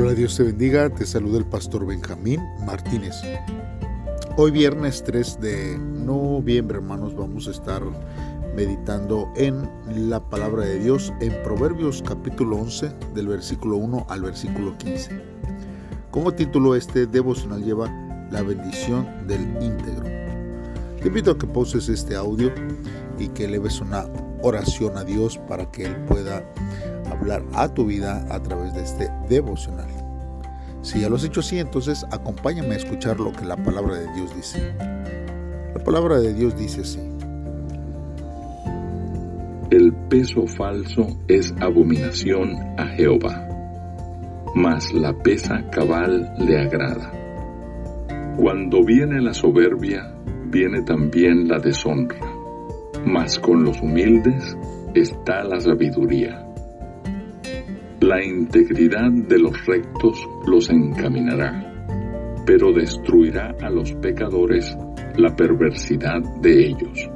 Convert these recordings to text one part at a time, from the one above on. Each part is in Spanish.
Hola, Dios te bendiga, te saluda el pastor Benjamín Martínez. Hoy viernes 3 de noviembre, hermanos, vamos a estar meditando en la palabra de Dios en Proverbios capítulo 11 del versículo 1 al versículo 15. Como título este devocional lleva la bendición del íntegro. Te invito a que poses este audio y que leves una oración a Dios para que Él pueda hablar a tu vida a través de este devocional. Si ya lo has hecho así, entonces acompáñame a escuchar lo que la palabra de Dios dice. La palabra de Dios dice así. El peso falso es abominación a Jehová, mas la pesa cabal le agrada. Cuando viene la soberbia, viene también la deshonra, mas con los humildes está la sabiduría. La integridad de los rectos los encaminará, pero destruirá a los pecadores la perversidad de ellos.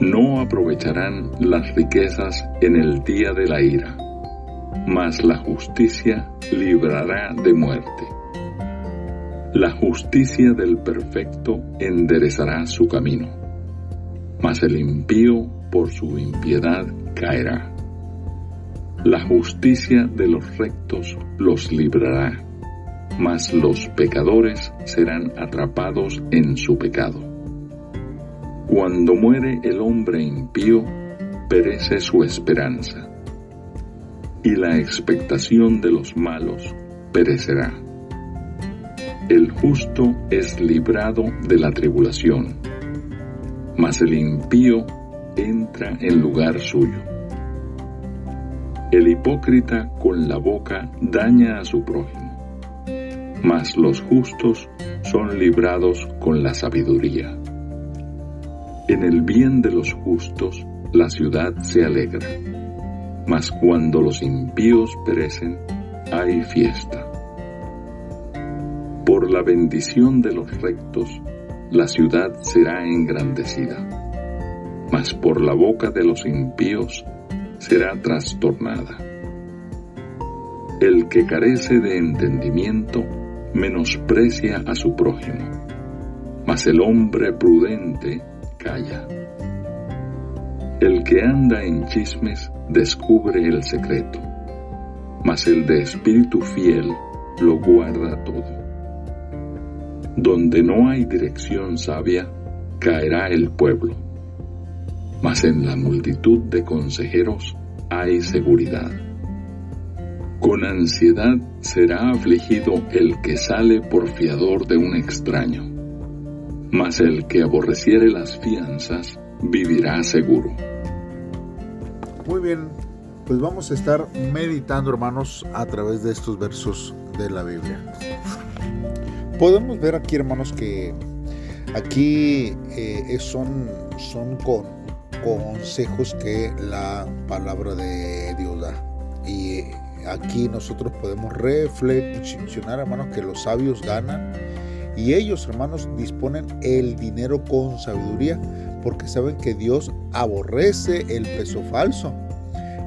No aprovecharán las riquezas en el día de la ira, mas la justicia librará de muerte. La justicia del perfecto enderezará su camino, mas el impío por su impiedad caerá. La justicia de los rectos los librará, mas los pecadores serán atrapados en su pecado. Cuando muere el hombre impío, perece su esperanza, y la expectación de los malos perecerá. El justo es librado de la tribulación, mas el impío entra en lugar suyo. El hipócrita con la boca daña a su prójimo, mas los justos son librados con la sabiduría. En el bien de los justos la ciudad se alegra, mas cuando los impíos perecen, hay fiesta. Por la bendición de los rectos, la ciudad será engrandecida, mas por la boca de los impíos será trastornada. El que carece de entendimiento menosprecia a su prójimo, mas el hombre prudente calla. El que anda en chismes descubre el secreto, mas el de espíritu fiel lo guarda todo. Donde no hay dirección sabia, caerá el pueblo mas en la multitud de consejeros hay seguridad. Con ansiedad será afligido el que sale por fiador de un extraño, mas el que aborreciere las fianzas vivirá seguro. Muy bien, pues vamos a estar meditando hermanos a través de estos versos de la Biblia. Podemos ver aquí hermanos que aquí eh, son, son con consejos que la palabra de Dios da. Y aquí nosotros podemos reflexionar, hermanos, que los sabios ganan y ellos, hermanos, disponen el dinero con sabiduría porque saben que Dios aborrece el peso falso,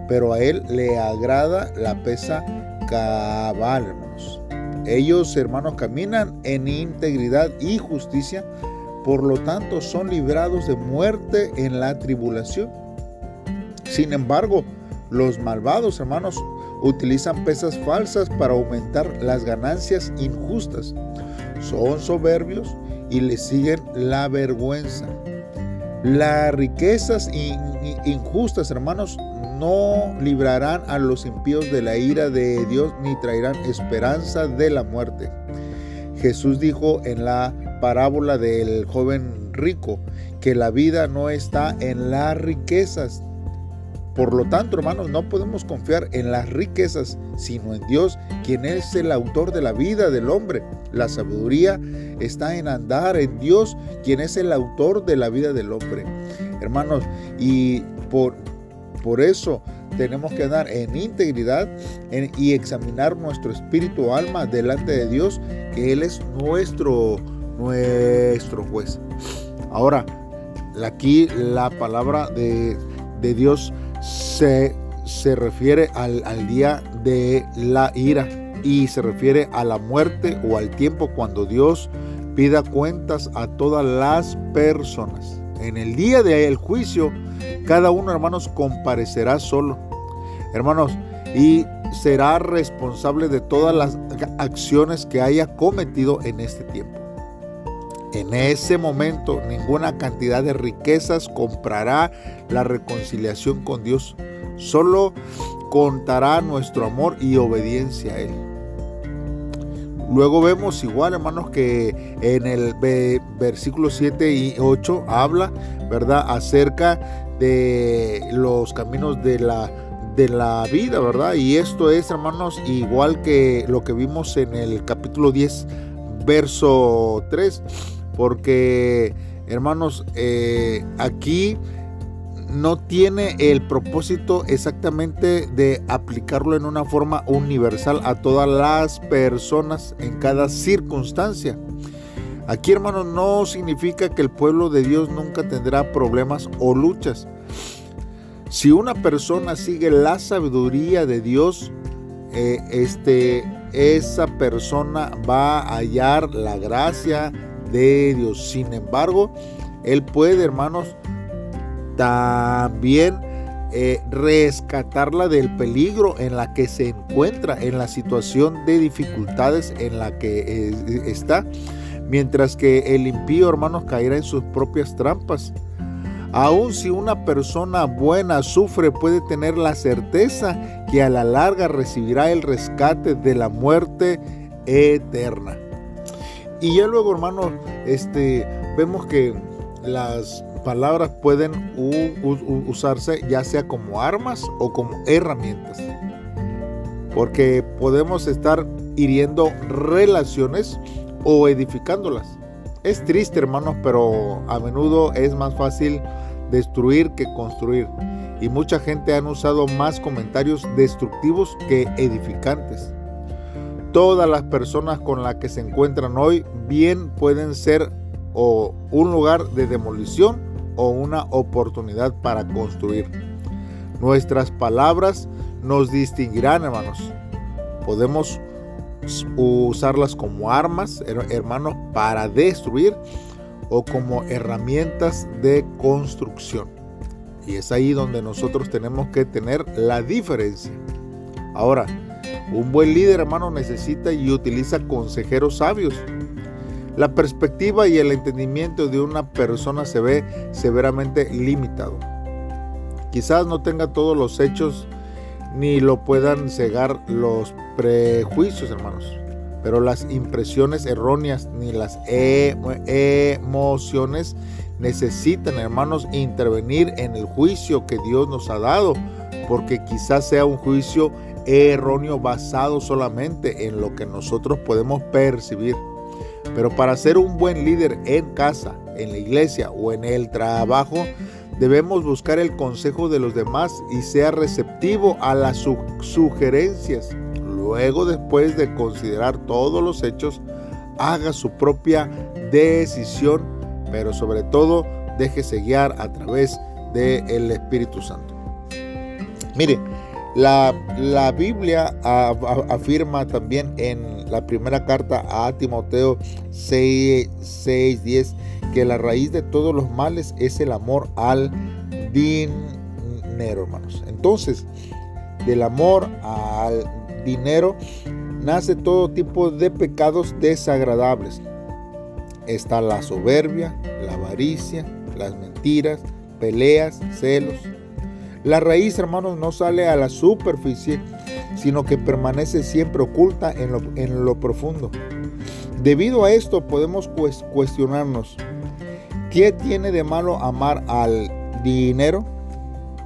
pero a Él le agrada la pesa cabal, hermanos. Ellos, hermanos, caminan en integridad y justicia por lo tanto son librados de muerte en la tribulación. Sin embargo, los malvados hermanos utilizan pesas falsas para aumentar las ganancias injustas. Son soberbios y les siguen la vergüenza. Las riquezas injustas, hermanos, no librarán a los impíos de la ira de Dios ni traerán esperanza de la muerte. Jesús dijo en la parábola del joven rico, que la vida no está en las riquezas. Por lo tanto, hermanos, no podemos confiar en las riquezas, sino en Dios, quien es el autor de la vida del hombre. La sabiduría está en andar en Dios, quien es el autor de la vida del hombre. Hermanos, y por, por eso tenemos que andar en integridad y examinar nuestro espíritu alma delante de Dios, que Él es nuestro nuestro juez. Ahora, aquí la palabra de, Dios se, se refiere al, al día de la ira y se refiere a la muerte o al tiempo cuando Dios pida cuentas a todas las personas. En el día del juicio, cada uno, hermanos, comparecerá solo. Hermanos, y será responsable de todas las acciones que haya cometido en este tiempo. En ese momento, ninguna cantidad de riquezas comprará la reconciliación con Dios. Solo contará nuestro amor y obediencia a Él. Luego vemos igual, hermanos, que en el versículo 7 y 8 habla, ¿verdad?, acerca de los caminos de la de la vida, ¿verdad? Y esto es, hermanos, igual que lo que vimos en el capítulo 10, verso 3, porque, hermanos, eh, aquí no tiene el propósito exactamente de aplicarlo en una forma universal a todas las personas en cada circunstancia. Aquí, hermanos, no significa que el pueblo de Dios nunca tendrá problemas o luchas. Si una persona sigue la sabiduría de Dios, eh, este, esa persona va a hallar la gracia de Dios. Sin embargo, Él puede, hermanos, también eh, rescatarla del peligro en la que se encuentra, en la situación de dificultades en la que eh, está, mientras que el impío, hermanos, caerá en sus propias trampas. Aun si una persona buena sufre, puede tener la certeza que a la larga recibirá el rescate de la muerte eterna. Y ya luego, hermano, este, vemos que las palabras pueden usarse ya sea como armas o como herramientas. Porque podemos estar hiriendo relaciones o edificándolas. Es triste, hermanos, pero a menudo es más fácil destruir que construir. Y mucha gente han usado más comentarios destructivos que edificantes. Todas las personas con las que se encuentran hoy bien pueden ser o un lugar de demolición o una oportunidad para construir. Nuestras palabras nos distinguirán, hermanos. Podemos usarlas como armas, hermanos, para destruir o como herramientas de construcción. Y es ahí donde nosotros tenemos que tener la diferencia. Ahora, un buen líder, hermano, necesita y utiliza consejeros sabios. La perspectiva y el entendimiento de una persona se ve severamente limitado. Quizás no tenga todos los hechos ni lo puedan cegar los prejuicios, hermanos pero las impresiones erróneas ni las emociones necesitan, hermanos, intervenir en el juicio que Dios nos ha dado, porque quizás sea un juicio erróneo basado solamente en lo que nosotros podemos percibir. Pero para ser un buen líder en casa, en la iglesia o en el trabajo, debemos buscar el consejo de los demás y ser receptivo a las sugerencias Luego, después de considerar todos los hechos, haga su propia decisión, pero sobre todo déjese guiar a través del Espíritu Santo. Mire, la, Biblia afirma también en la primera carta a Timoteo 6, 6, 10 que la raíz de todos los males es el amor al dinero, hermanos. Entonces, del amor al dinero nace todo tipo de pecados desagradables. Está la soberbia, la avaricia, las mentiras, peleas, celos. La raíz, hermanos, no sale a la superficie, sino que permanece siempre oculta en lo, profundo. Debido a esto podemos cuestionarnos, ¿qué tiene de malo amar al dinero?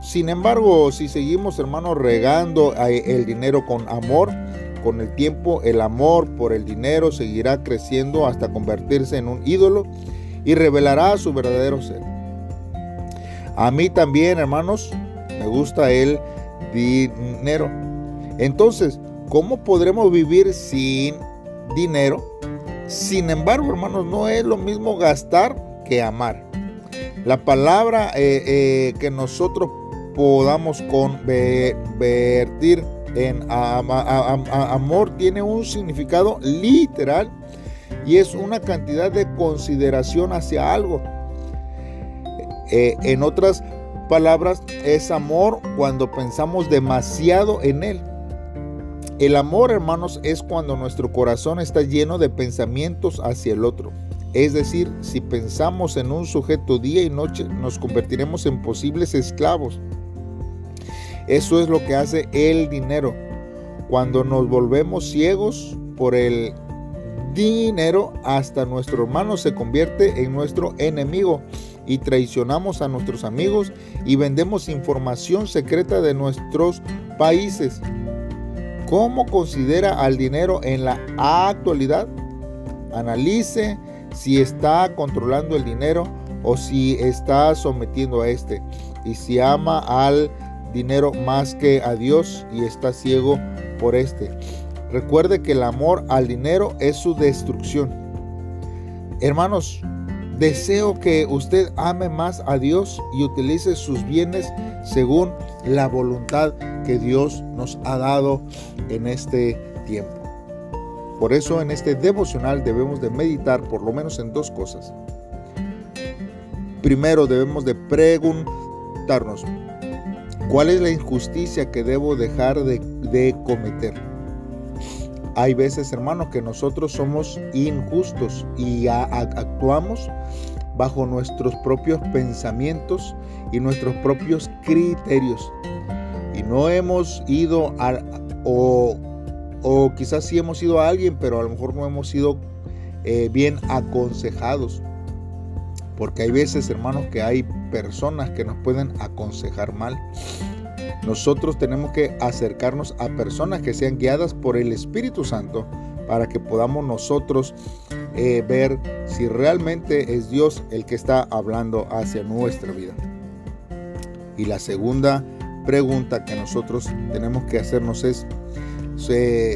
Sin embargo, si seguimos, hermanos, regando el dinero con amor, con el tiempo el amor por el dinero seguirá creciendo hasta convertirse en un ídolo y revelará su verdadero ser. A mí también, hermanos, me gusta el dinero. Entonces, ¿cómo podremos vivir sin dinero? Sin embargo, hermanos, no es lo mismo gastar que amar. La palabra eh, eh, que nosotros podamos convertir en amor tiene un significado literal y es una cantidad de consideración hacia algo. Eh, en otras palabras, es amor cuando pensamos demasiado en él. El amor, hermanos, es cuando nuestro corazón está lleno de pensamientos hacia el otro. Es decir, si pensamos en un sujeto día y noche, nos convertiremos en posibles esclavos. Eso es lo que hace el dinero. Cuando nos volvemos ciegos por el dinero, hasta nuestro hermano se convierte en nuestro enemigo y traicionamos a nuestros amigos y vendemos información secreta de nuestros países. ¿Cómo considera al dinero en la actualidad? Analice si está controlando el dinero o si está sometiendo a este. Y si ama al dinero más que a Dios y está ciego por este. Recuerde que el amor al dinero es su destrucción. Hermanos, deseo que usted ame más a Dios y utilice sus bienes según la voluntad que Dios nos ha dado en este tiempo. Por eso en este devocional debemos de meditar por lo menos en dos cosas. Primero debemos de preguntarnos, ¿cuál es la injusticia que debo dejar de, cometer? Hay veces, hermanos, que nosotros somos injustos y actuamos bajo nuestros propios pensamientos y nuestros propios criterios. Y no hemos ido a, o quizás sí hemos sido a alguien, pero a lo mejor no hemos sido eh, bien aconsejados. Porque hay veces, hermanos, que hay personas que nos pueden aconsejar mal. Nosotros tenemos que acercarnos a personas que sean guiadas por el Espíritu Santo para que podamos nosotros eh, ver si realmente es Dios el que está hablando hacia nuestra vida. Y la segunda pregunta que nosotros tenemos que hacernos es,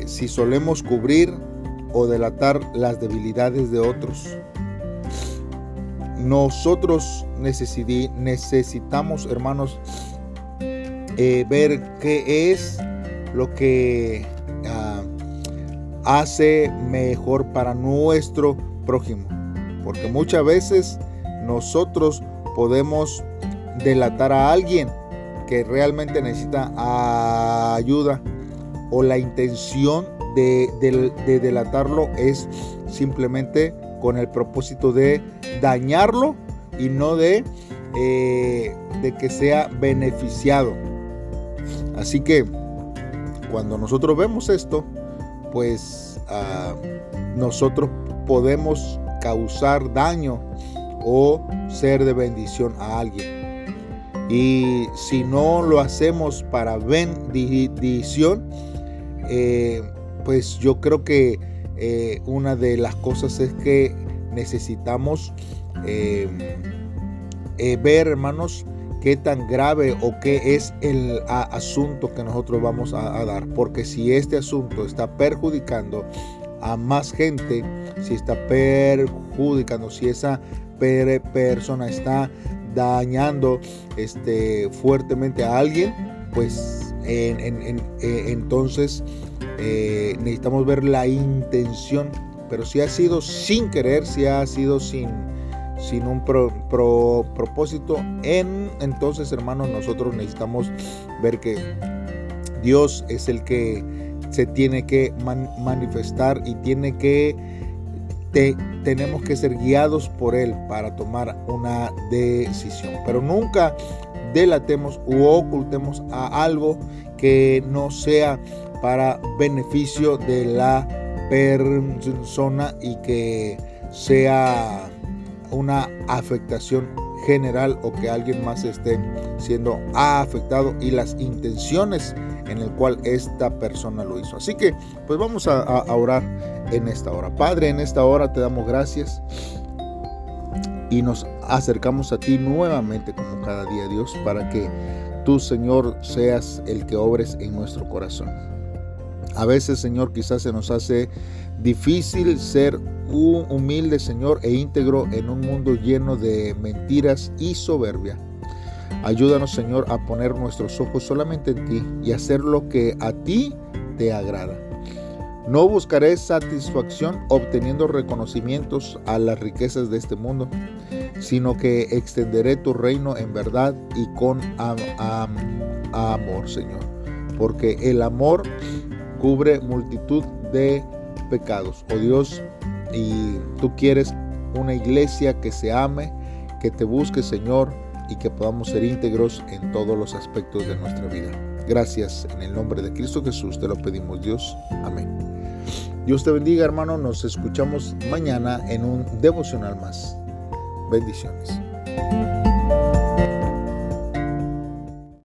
si solemos cubrir o delatar las debilidades de otros. Nosotros necesitamos, hermanos, eh, ver qué es lo que ah, hace mejor para nuestro prójimo. Porque muchas veces nosotros podemos delatar a alguien que realmente necesita ayuda o la intención de, delatarlo es simplemente con el propósito de dañarlo y no de, eh, de que sea beneficiado. Así que cuando nosotros vemos esto, pues ah, nosotros podemos causar daño o ser de bendición a alguien. Y si no lo hacemos para bendición, eh, pues yo creo que eh, una de las cosas es que necesitamos eh, ver, hermanos, qué tan grave o qué es el asunto que nosotros vamos a, dar. Porque si este asunto está perjudicando a más gente, si está perjudicando, si esa persona está dañando este, fuertemente a alguien, pues eh, entonces eh, necesitamos ver la intención, pero si ha sido sin querer, si ha sido sin, sin un propósito, en, entonces hermanos nosotros necesitamos ver que Dios es el que se tiene que manifestar y tiene que tenemos que ser guiados por Él para tomar una decisión. Pero nunca delatemos u ocultemos a algo que no sea para beneficio de la persona y que sea una afectación general o que alguien más esté siendo afectado y las intenciones en el cual esta persona lo hizo. Así que pues vamos a, a orar en esta hora. Padre, en esta hora te damos gracias y nos acercamos a ti nuevamente como cada día, Dios, para que tú, Señor, seas el que obres en nuestro corazón. A veces, Señor, quizás se nos hace difícil ser un humilde, Señor, e íntegro en un mundo lleno de mentiras y soberbia. Ayúdanos, Señor, a poner nuestros ojos solamente en ti y hacer lo que a ti te agrada. No buscaré satisfacción obteniendo reconocimientos a las riquezas de este mundo, sino que extenderé tu reino en verdad y con amor, Señor. Porque el amor cubre multitud de pecados. Oh Dios, y tú quieres una iglesia que se ame, que te busque, Señor, y que podamos ser íntegros en todos los aspectos de nuestra vida. Gracias en el nombre de Cristo Jesús, te lo pedimos Dios. Amén. Dios te bendiga hermano, nos escuchamos mañana en un devocional más. Bendiciones.